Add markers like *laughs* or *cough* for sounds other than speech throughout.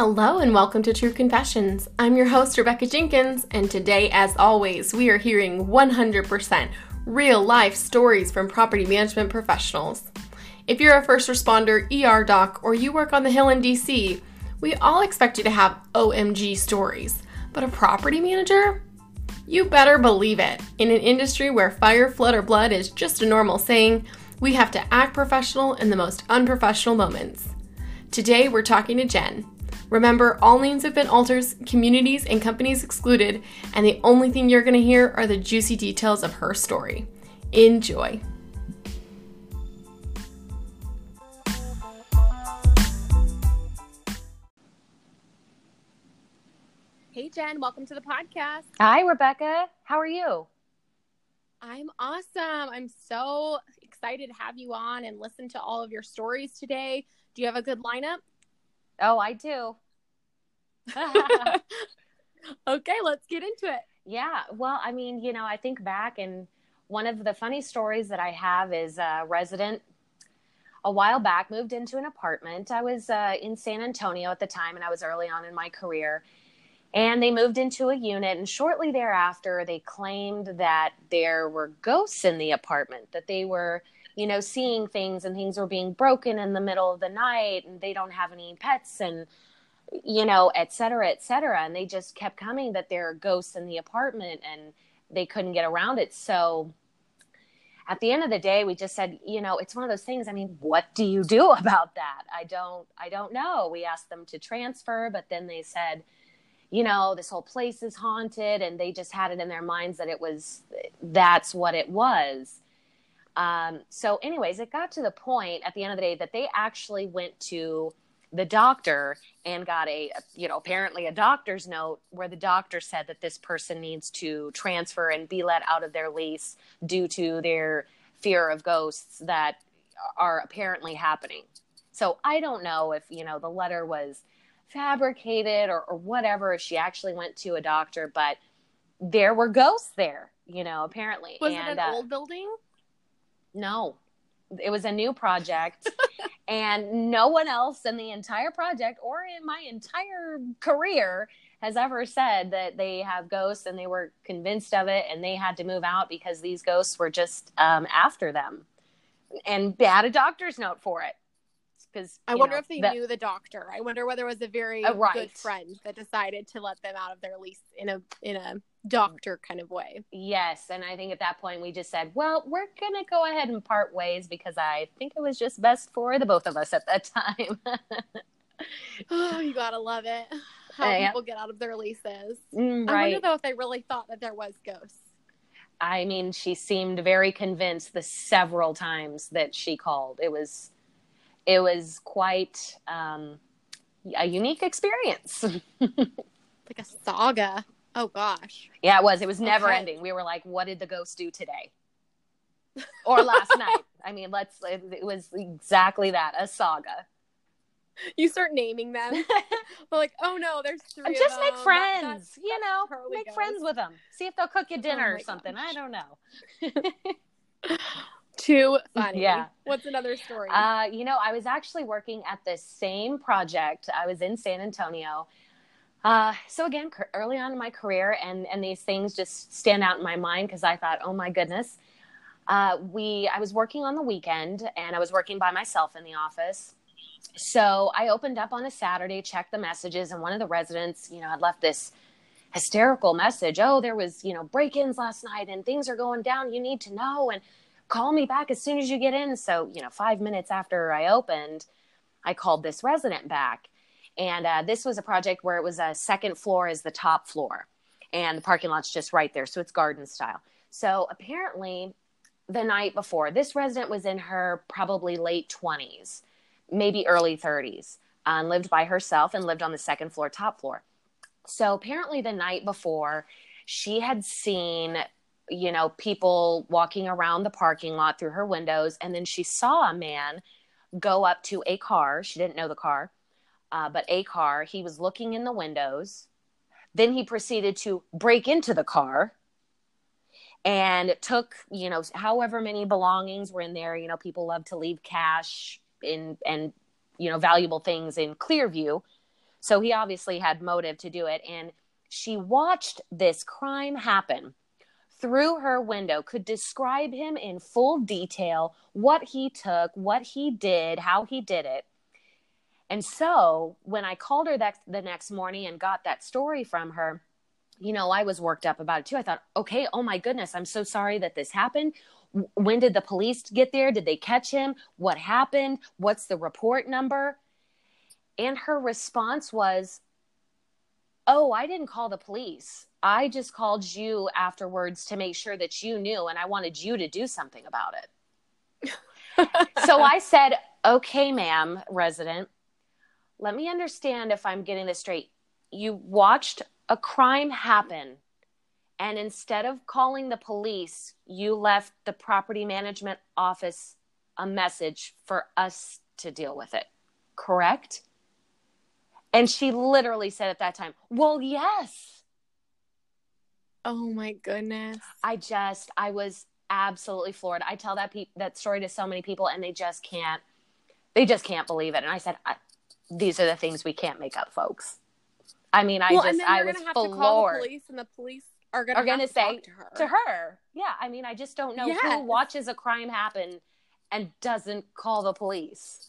Hello and welcome to True Confessions. I'm your host, Rebecca Jenkins, and today, as always, we are hearing 100% real life stories from property management professionals. If you're a first responder, ER doc, or you work on the Hill in DC, we all expect you to have OMG stories. But a property manager? You better believe it. In an industry where fire, flood, or blood is just a normal saying, we have to act professional in the most unprofessional moments. Today, we're talking to Jen. Remember, all names have been altered, communities and companies excluded, and the only thing you're going to hear are the juicy details of her story. Enjoy. Hey, Jen, welcome to the podcast. Hi, Rebecca. How are you? I'm awesome. I'm so excited to have you on and listen to all of your stories today. Do you have a good lineup? Oh, I do. *laughs* okay, let's get into it. Yeah. Well, I mean, you know, I think back and one of the funny stories that I have is a resident a while back moved into an apartment. I was uh, in San Antonio at the time and I was early on in my career. And they moved into a unit, and shortly thereafter, they claimed that there were ghosts in the apartment, that they were, you know, seeing things and things were being broken in the middle of the night, and they don't have any pets, and you know, et cetera, et cetera. And they just kept coming that there are ghosts in the apartment and they couldn't get around it. So at the end of the day, we just said, you know, it's one of those things. I mean, what do you do *laughs* about that? I don't, I don't know. We asked them to transfer, but then they said, you know, this whole place is haunted. And they just had it in their minds that it was, that's what it was. Um, so, anyways, it got to the point at the end of the day that they actually went to the doctor and got a you know apparently a doctor's note where the doctor said that this person needs to transfer and be let out of their lease due to their fear of ghosts that are apparently happening. So i don't know if you know the letter was fabricated or, or whatever if she actually went to a doctor but there were ghosts there you know apparently. Was and, it an uh, old building no it was a new project *laughs* and no one else in the entire project or in my entire career has ever said that they have ghosts and they were convinced of it and they had to move out because these ghosts were just um, after them and had a doctor's note for it because I wonder know, if they the, knew the doctor. I wonder whether it was a very uh, right. good friend that decided to let them out of their lease in a in a doctor kind of way. Yes, and I think at that point we just said, well, we're going to go ahead and part ways because I think it was just best for the both of us at that time. *laughs* *laughs* oh, you got to love it. *sighs* How uh, people get out of their leases. Mm, right. I wonder though if they really thought that there was ghosts. I mean, she seemed very convinced the several times that she called. It was it was quite um, a unique experience. *laughs* like a saga. Oh gosh. Yeah, it was. It was never okay. ending. We were like, what did the ghost do today? or last *laughs* night. I mean, let's it was exactly that, a saga. You start naming them. *laughs* We're like, oh no, there's three. Just make friends, that, you know, make goes. friends with them. See if they'll cook you oh dinner oh or something. Gosh. I don't know. *laughs* Too funny. Yeah. What's another story? Uh, you know, I was actually working at the same project. I was in San Antonio uh, so again, early on in my career, and and these things just stand out in my mind because I thought, oh my goodness, uh, we I was working on the weekend and I was working by myself in the office. So I opened up on a Saturday, checked the messages, and one of the residents, you know, had left this hysterical message. Oh, there was you know break-ins last night, and things are going down. You need to know and call me back as soon as you get in. So you know, five minutes after I opened, I called this resident back and uh, this was a project where it was a second floor is the top floor, and the parking lot's just right there. So it's garden style. So apparently, the night before, this resident was in her probably late 20s, maybe early 30s, and lived by herself and lived on the second floor, top floor. So apparently, the night before, she had seen you know people walking around the parking lot through her windows and then she saw a man go up to a car she didn't know the car uh, but a car. He was looking in the windows. Then he proceeded to break into the car and took, you know, however many belongings were in there. You know, people love to leave cash in and, you know, valuable things in clear view. So he obviously had motive to do it. And she watched this crime happen through her window, could describe him in full detail what he took, what he did, how he did it. And so when I called her that the next morning and got that story from her, you know, I was worked up about it too. I thought, okay, oh my goodness, I'm so sorry that this happened. When did the police get there? Did they catch him? What happened? What's the report number? And her response was, oh, I didn't call the police. I just called you afterwards to make sure that you knew and I wanted you to do something about it. *laughs* so I said, okay, ma'am, resident, let me understand if I'm getting this straight. You watched a crime happen, and instead of calling the police, you left the property management office a message for us to deal with it, correct? And she literally said at that time, Well, yes. Oh my goodness. I just, I was absolutely floored. I tell that pe- that story to so many people and they just can't, they just can't believe it. And I said, I, these are the things we can't make up, folks. I mean, I well, just, I was have floored. To call the police and the police are going to say to her. to her. Yeah. I mean, I just don't know yes. who watches a crime happen and doesn't call the police.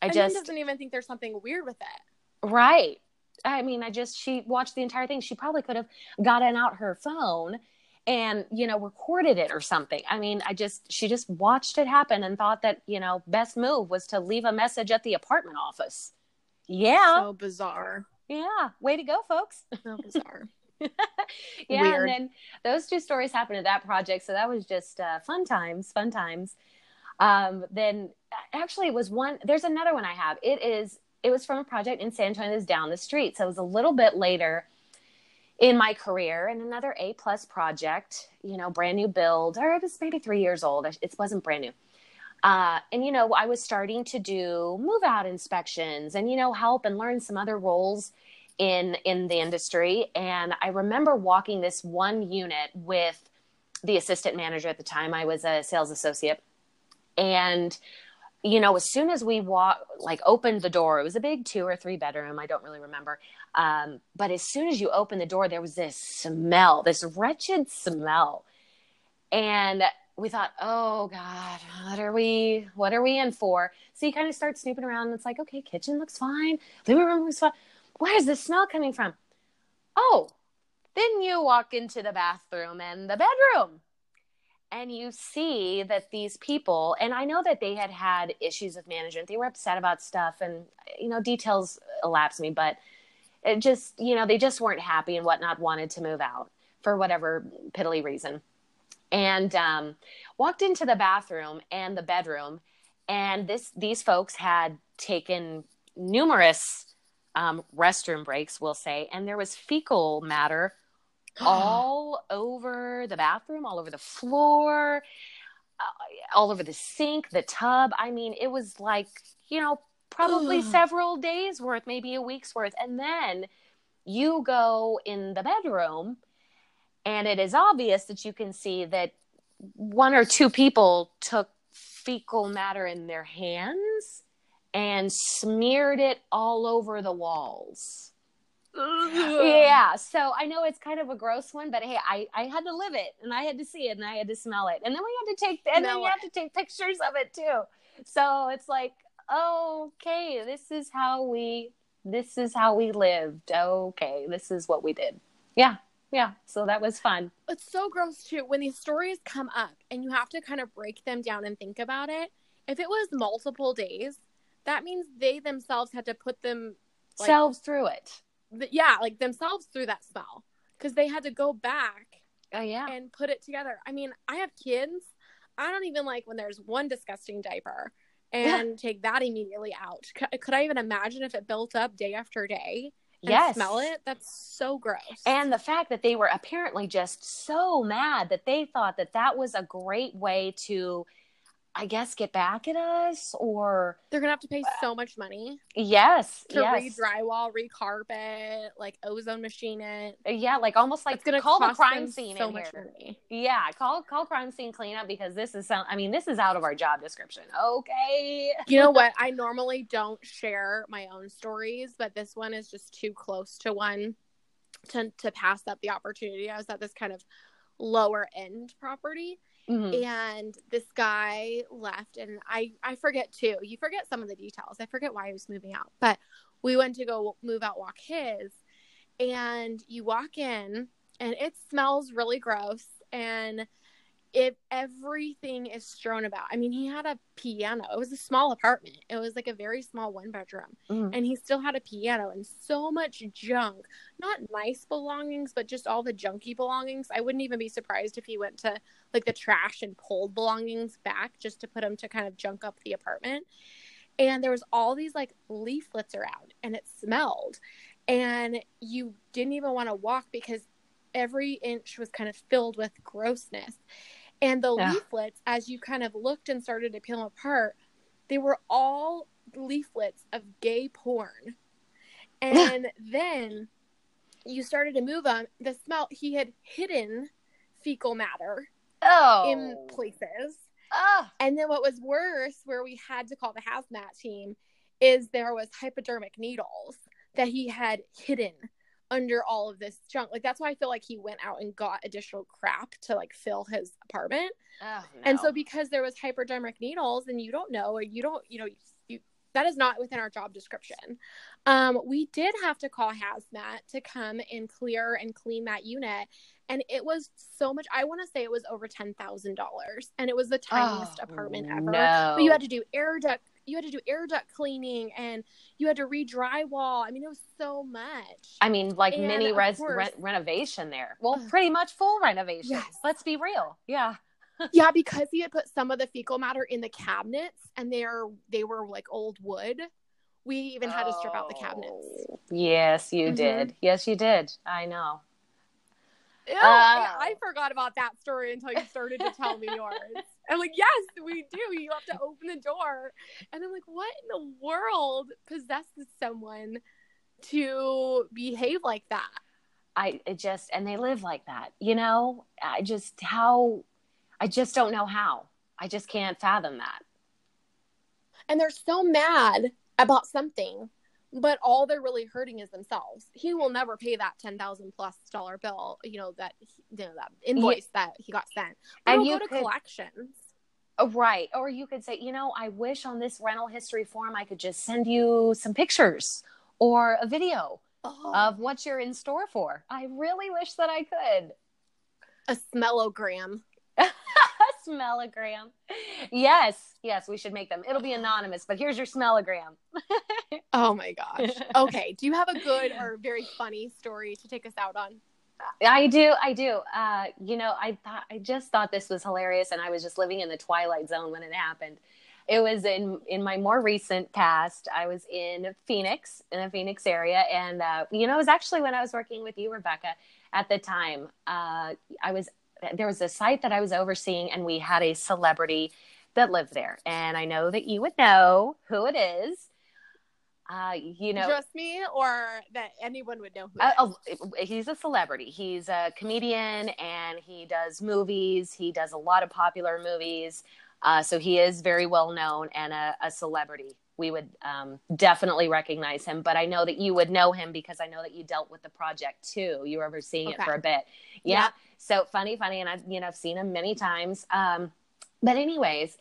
I and just doesn't even think there's something weird with it. Right. I mean, I just she watched the entire thing. She probably could have gotten out her phone and you know recorded it or something. I mean, I just she just watched it happen and thought that you know best move was to leave a message at the apartment office. Yeah. So bizarre. Yeah. Way to go, folks. So *laughs* bizarre. yeah, Weird. and then those two stories happened at that project, so that was just uh, fun times, fun times. Um, then actually, it was one. There's another one I have. It is. It was from a project in San Antonio that's down the street, so it was a little bit later in my career and another A plus project. You know, brand new build, or it was maybe three years old. It wasn't brand new. Uh, and you know, I was starting to do move out inspections and you know help and learn some other roles in in the industry. And I remember walking this one unit with the assistant manager at the time. I was a sales associate, and you know, as soon as we walk, like opened the door, it was a big two or three bedroom. I don't really remember. Um, but as soon as you opened the door, there was this smell, this wretched smell. And we thought, oh God, what are we, what are we in for? So you kind of start snooping around and it's like, okay, kitchen looks fine. Living room looks fine. Where's this smell coming from? Oh, then you walk into the bathroom and the bedroom and you see that these people and i know that they had had issues with management. They were upset about stuff and you know details elapse me but it just you know they just weren't happy and whatnot wanted to move out for whatever piddly reason. And um, walked into the bathroom and the bedroom and this these folks had taken numerous um, restroom breaks we'll say and there was fecal matter all over the bathroom, all over the floor, uh, all over the sink, the tub. I mean, it was like, you know, probably several days worth, maybe a week's worth. And then you go in the bedroom, and it is obvious that you can see that one or two people took fecal matter in their hands and smeared it all over the walls yeah. So i know it's kind of a gross one but hey i i had to live it and i had to see it and i had to smell it. And then we had to take and then you have to take pictures of it too. So it's like okay this is how we this is how we lived. Okay this is what we did. Yeah yeah. So that was fun. It's so gross too. When these stories come up and you have to kind of break them down and think about it if it was multiple days that means they themselves had to put them like, selves through it yeah, like themselves through that spell because they had to go back. Oh yeah, and put it together. I mean, I have kids. I don't even like when there's one disgusting diaper and yeah. take that immediately out. Could, could I even imagine if it built up day after day? yes. smell it. That's so gross. And the fact that they were apparently just so mad that they thought that that was a great way to I guess get back at us or they're gonna have to pay so much money. Yes, to yes. re-drywall, re-carpet, like ozone machine it. Yeah, like almost like it's gonna call the crime scene so in much here. money. Yeah, call call crime scene cleanup because this is some. I mean, this is out of our job description. Okay. You know what? *laughs* I normally don't share my own stories, but this one is just too close to one to to pass up the opportunity. I was at this kind of lower end property Mhm. and this guy left and I I forget too. You forget some of the details. I forget why he was moving out. But we went to go move out walk his and you walk in and it smells really gross and if everything is strewn about. I mean, he had a piano. It was a small apartment. It was like a very small one bedroom. Mhm. And he still had a piano and so much junk. Not nice belongings, but just all the junky belongings. I wouldn't even be surprised if he went to like the trash and pulled belongings back just to put them to kind of junk up the apartment. And there was all these like leaflets around and it smelled. And you didn't even want to walk because every inch was kind of filled with grossness. And the Yeah. leaflets, as you kind of looked and started to peel them apart, they were all leaflets of gay porn. *laughs* And then you started to move them. The smell, he had hidden fecal matter Oh. in places. Oh. And then what was worse, where we had to call the hazmat team, is there was hypodermic needles that he had hidden under all of this junk. Like that's why I feel like he went out and got additional crap to like fill his apartment. Oh, And so because there was hypodermic needles and you don't know or you don't, you know, you that is not within our job description. Um, we did have to call hazmat to come and clear and clean that unit. And it was so much. I want to say it was over ten thousand dollars, and it was the tiniest Oh, apartment ever. No. But you had to do air duct. You had to do air duct cleaning, and you had to re-drywall. I mean, it was so much. I mean, like And mini res- re- renovation there. Well, pretty much full renovation. Yes. Let's be real. Yeah. *laughs* yeah, because he had put some of the fecal matter in the cabinets, and they're they were like old wood. We even had to strip out the cabinets. Oh, Yes, you Mhm. did. Yes, you did. I know. Ew, Oh. I forgot about that story until you started to tell me yours. *laughs* I'm like, yes, we do. You have to open the door. And I'm like, what in the world possesses someone to behave like that? I it just and they live like that. You know, I just how I just don't know how. I just can't fathom that. And they're so mad about something, but all they're really hurting is themselves. He will never pay that ten thousand plus dollar bill, you know, that you know, that invoice that he got sent. But And you go to could- collections. Right. Or you could say, you know, I wish on this rental history form I could just send you some pictures or a video Oh, of what you're in store for. I really wish that I could. a smellogram. Smellogram. Yes, yes, we should make them. It'll be anonymous, but here's your smellogram. *laughs* Oh my gosh. Okay. Do you have a good or very funny story to take us out on? I do, I do. Uh, you know, I thought I just thought this was hilarious, and I was just living in the twilight zone when it happened. It was in in my more recent past. I was in Phoenix, in the Phoenix area, and uh, you know, it was actually when I was working with you, Rebecca. At the time, uh, I was there was a site that I was overseeing, and we had a celebrity that lived there, and I know that you would know who it is. Uh, you know, Just me or that anyone would know who? uh, oh, he's a celebrity. He's a comedian and he does movies. He does a lot of popular movies. Uh, so he is very well known and a, a celebrity. We would um, definitely recognize him, but I know that you would know him because I know that you dealt with the project too. You were overseeing it for a bit. Yeah. Yeah. So funny, funny. And I've, you know, I've seen him many times. Um, but anyways,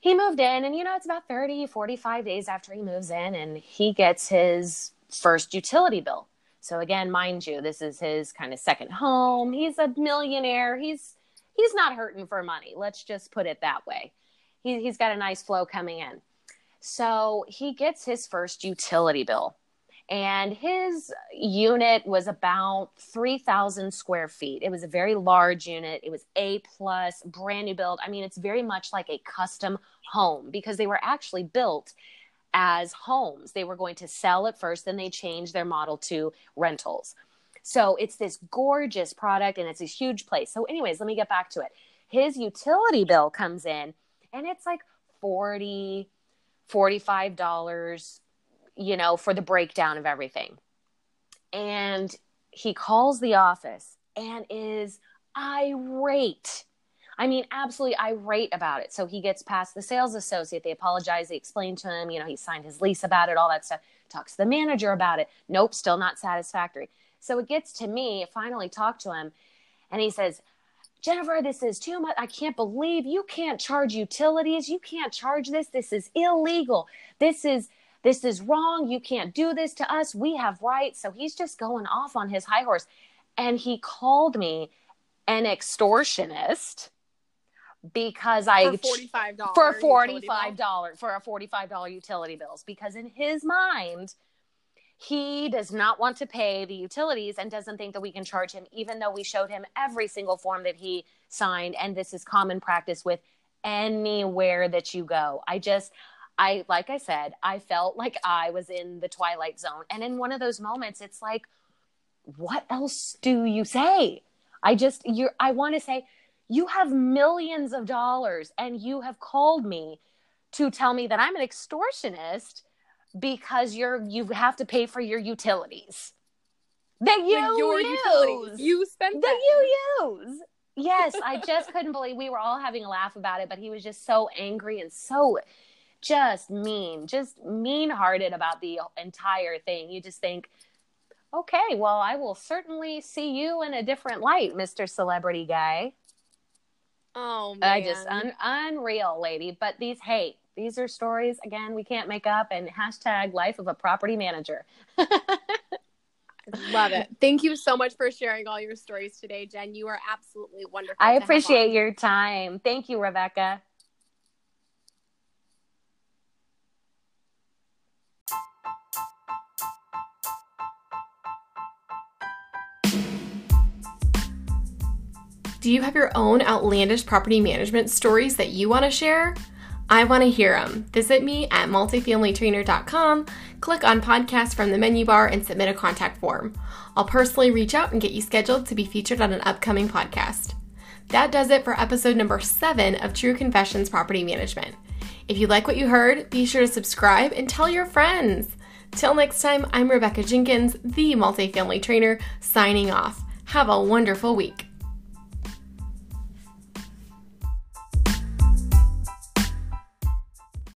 he moved in and, you know, it's about 30, 45 days after he moves in and he gets his first utility bill. So again, mind you, this is his kind of second home. He's a millionaire. He's, he's not hurting for money. Let's just put it that way. He, he's got a nice flow coming in. So he gets his first utility bill and his unit was about 3000 square feet. It was a very large unit. It was a plus brand new build. I mean it's very much like a custom home because they were actually built as homes. They were going to sell at first then they changed their model to rentals. So it's this gorgeous product and it's a huge place. So anyways let me get back to it. His utility bill comes in and it's like 40 $45 you know for the breakdown of everything and he calls the office and is irate I mean, absolutely irate about it. So he gets past the sales associate. They apologize. They explain to him, you know, he signed his lease about it, all that stuff. Talks to the manager about it. Nope, still not satisfactory. So it gets to me. Finally, talk to him, and he says, Jennifer, this is too much. I can't believe you can't charge utilities. You can't charge this. This is illegal. This is this is wrong. You can't do this to us. We have rights. So he's just going off on his high horse. And he called me an extortionist because I for $45 for $45 for a $45 utility bills because in his mind he does not want to pay the utilities and doesn't think that we can charge him even though we showed him every single form that he signed and this is common practice with anywhere that you go. I just I like I said, I felt like I was in the twilight zone and in one of those moments it's like what else do you say? I just you're I want to say you have millions of dollars and you have called me to tell me that I'm an extortionist because you're you have to pay for your utilities that you your use. utilities you spent that you use. Yes, I just couldn't *laughs* believe we were all having a laugh about it, but he was just so angry and so just mean, just mean hearted about the entire thing. You just think, okay, well, I will certainly see you in a different light, Mr. Celebrity Guy. Oh man. I just un- unreal, lady. But these, hey, these are stories again we can't make up. And hashtag life of a property manager. *laughs* Love it. Thank you so much for sharing all your stories today, Jen. You are absolutely wonderful. I appreciate your time. Thank you, Rebecca. Do you have your own outlandish property management stories that you want to share? I want to hear them. Visit me at multifamilytrainer.com, click on podcast from the menu bar, and submit a contact form. I'll personally reach out and get you scheduled to be featured on an upcoming podcast. That does it for episode number seven of True Confessions Property Management. If you like what you heard, be sure to subscribe and tell your friends. Till next time, I'm Rebecca Jenkins, the multifamily trainer, signing off. Have a wonderful week.